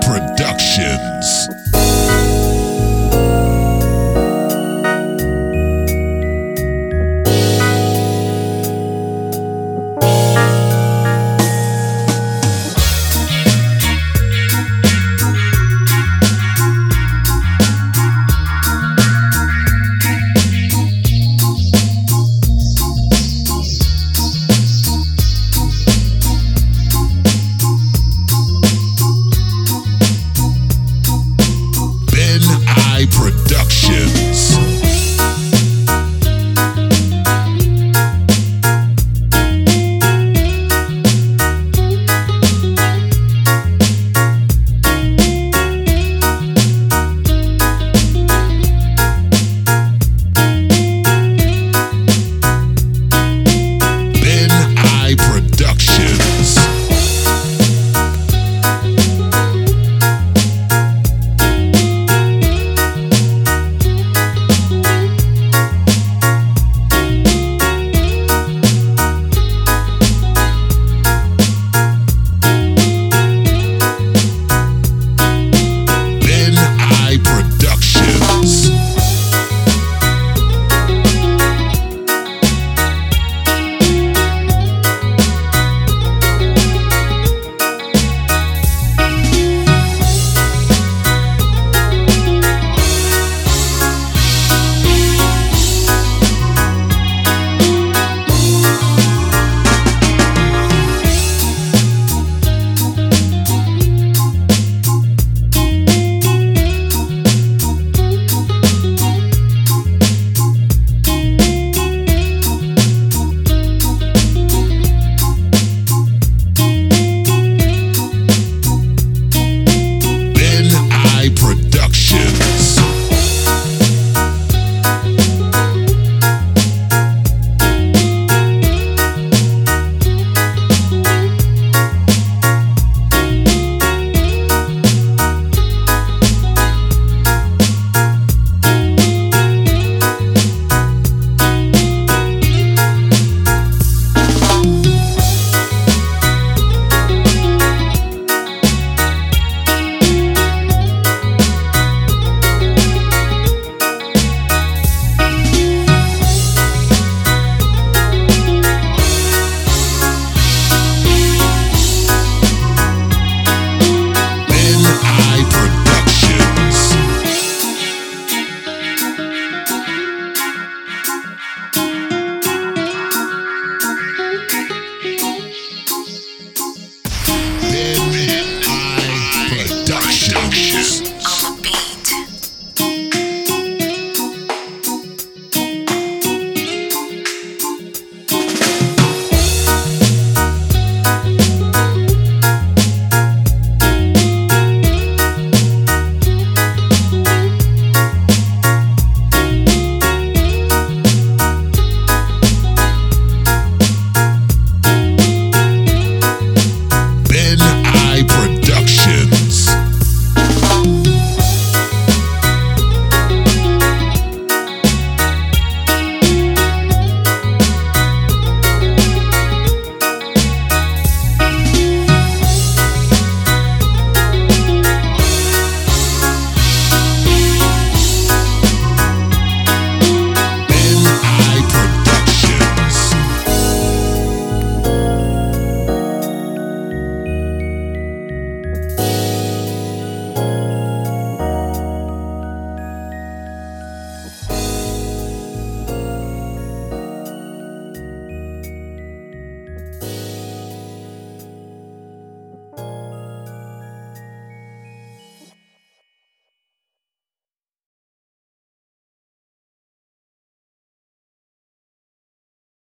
Productions. production.